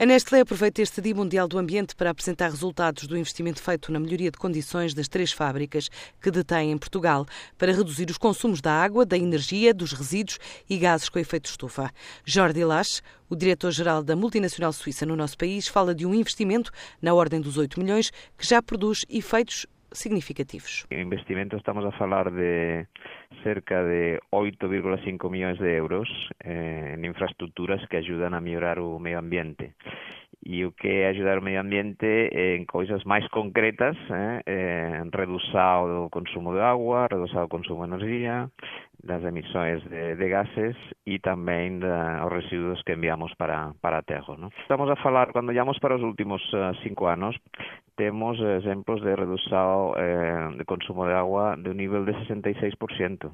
A Nestlé aproveita este Dia Mundial do Ambiente para apresentar resultados do investimento feito na melhoria de condições das três fábricas que detém em Portugal para reduzir os consumos da água, da energia, dos resíduos e gases com efeito estufa. Jordi Lache, o diretor-geral da multinacional suíça no nosso país, fala de um investimento na ordem dos 8 milhões que já produz efeitos significativos. En investimento estamos a falar de cerca de 8,5 millóns de euros eh, en infraestructuras que ayudan a mellorar o medio ambiente. e o que é ajudar o medio ambiente en coisas máis concretas, eh, en reduzar o consumo de agua, reduzar o consumo de enerxía, das emisións de, de gases e tamén da, os residuos que enviamos para, para a terra. No? Estamos a falar, cando llamos para os últimos uh, cinco anos, temos exemplos de reduzao eh, de consumo de agua de un nivel de 66%.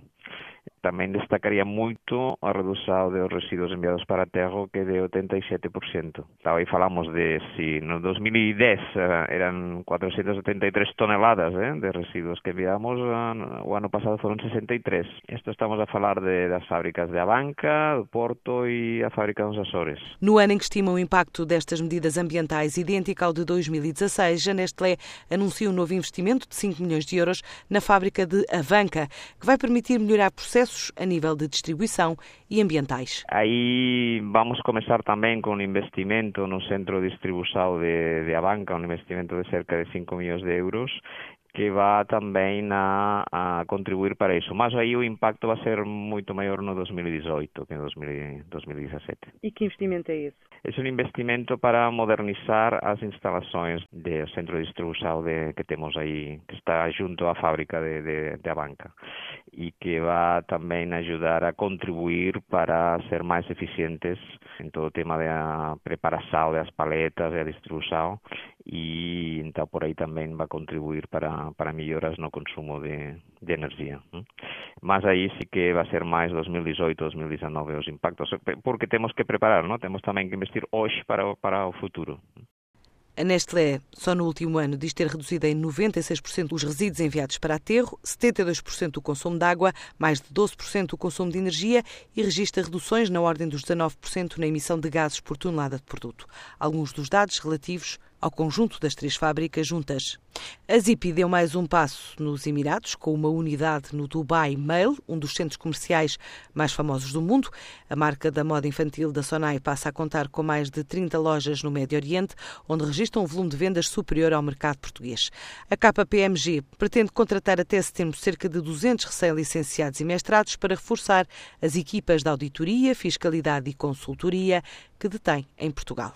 Tamén destacaría moito a redução dos residuos enviados para a terra que é de 87%. Estaba aí falamos de si no 2010 uh, eran 473 toneladas eh, de residuos que enviamos, uh, o ano pasado foron 63. Isto estamos a falar de, das fábricas de Abanca, do Porto e a fábrica dos Açores. No ano em que estima o impacto destas medidas ambientais idêntico ao de 2016, a Nestlé anuncia um novo investimento de 5 milhões de euros na fábrica de Avanca, que vai permitir melhorar processos a nível de distribuição e ambientais. Aí vamos começar também com um investimento no centro de distribuição de, de Abanca, um investimento de cerca de 5 milhões de euros que vai também a, a contribuir para isso. Mas aí o impacto vai ser muito maior no 2018 que no 2017. E que investimento é esse? É um investimento para modernizar as instalações do centro de distribuição de, que temos aí, que está junto à fábrica de, de, de banca e que vai também ajudar a contribuir para ser mais eficientes em todo o tema da preparação das paletas e a distribuição e então por aí também vai contribuir para, para melhoras no consumo de, de energia. Mas aí sí que vai ser máis 2018, 2019 os impactos, porque temos que preparar, não? temos também que investir hoje para, para o futuro. A Nestlé, só no último ano, diz ter reduzido em 96% os resíduos enviados para aterro, 72% o consumo de água, mais de 12% o consumo de energia e registra reduções na ordem dos 19% na emissão de gases por tonelada de produto. Alguns dos dados relativos ao conjunto das três fábricas juntas. A Zipi deu mais um passo nos Emirados, com uma unidade no Dubai Mail, um dos centros comerciais mais famosos do mundo. A marca da moda infantil da Sonai passa a contar com mais de 30 lojas no Médio Oriente, onde registra um volume de vendas superior ao mercado português. A KPMG pretende contratar até setembro cerca de 200 recém-licenciados e mestrados para reforçar as equipas de auditoria, fiscalidade e consultoria que detém em Portugal.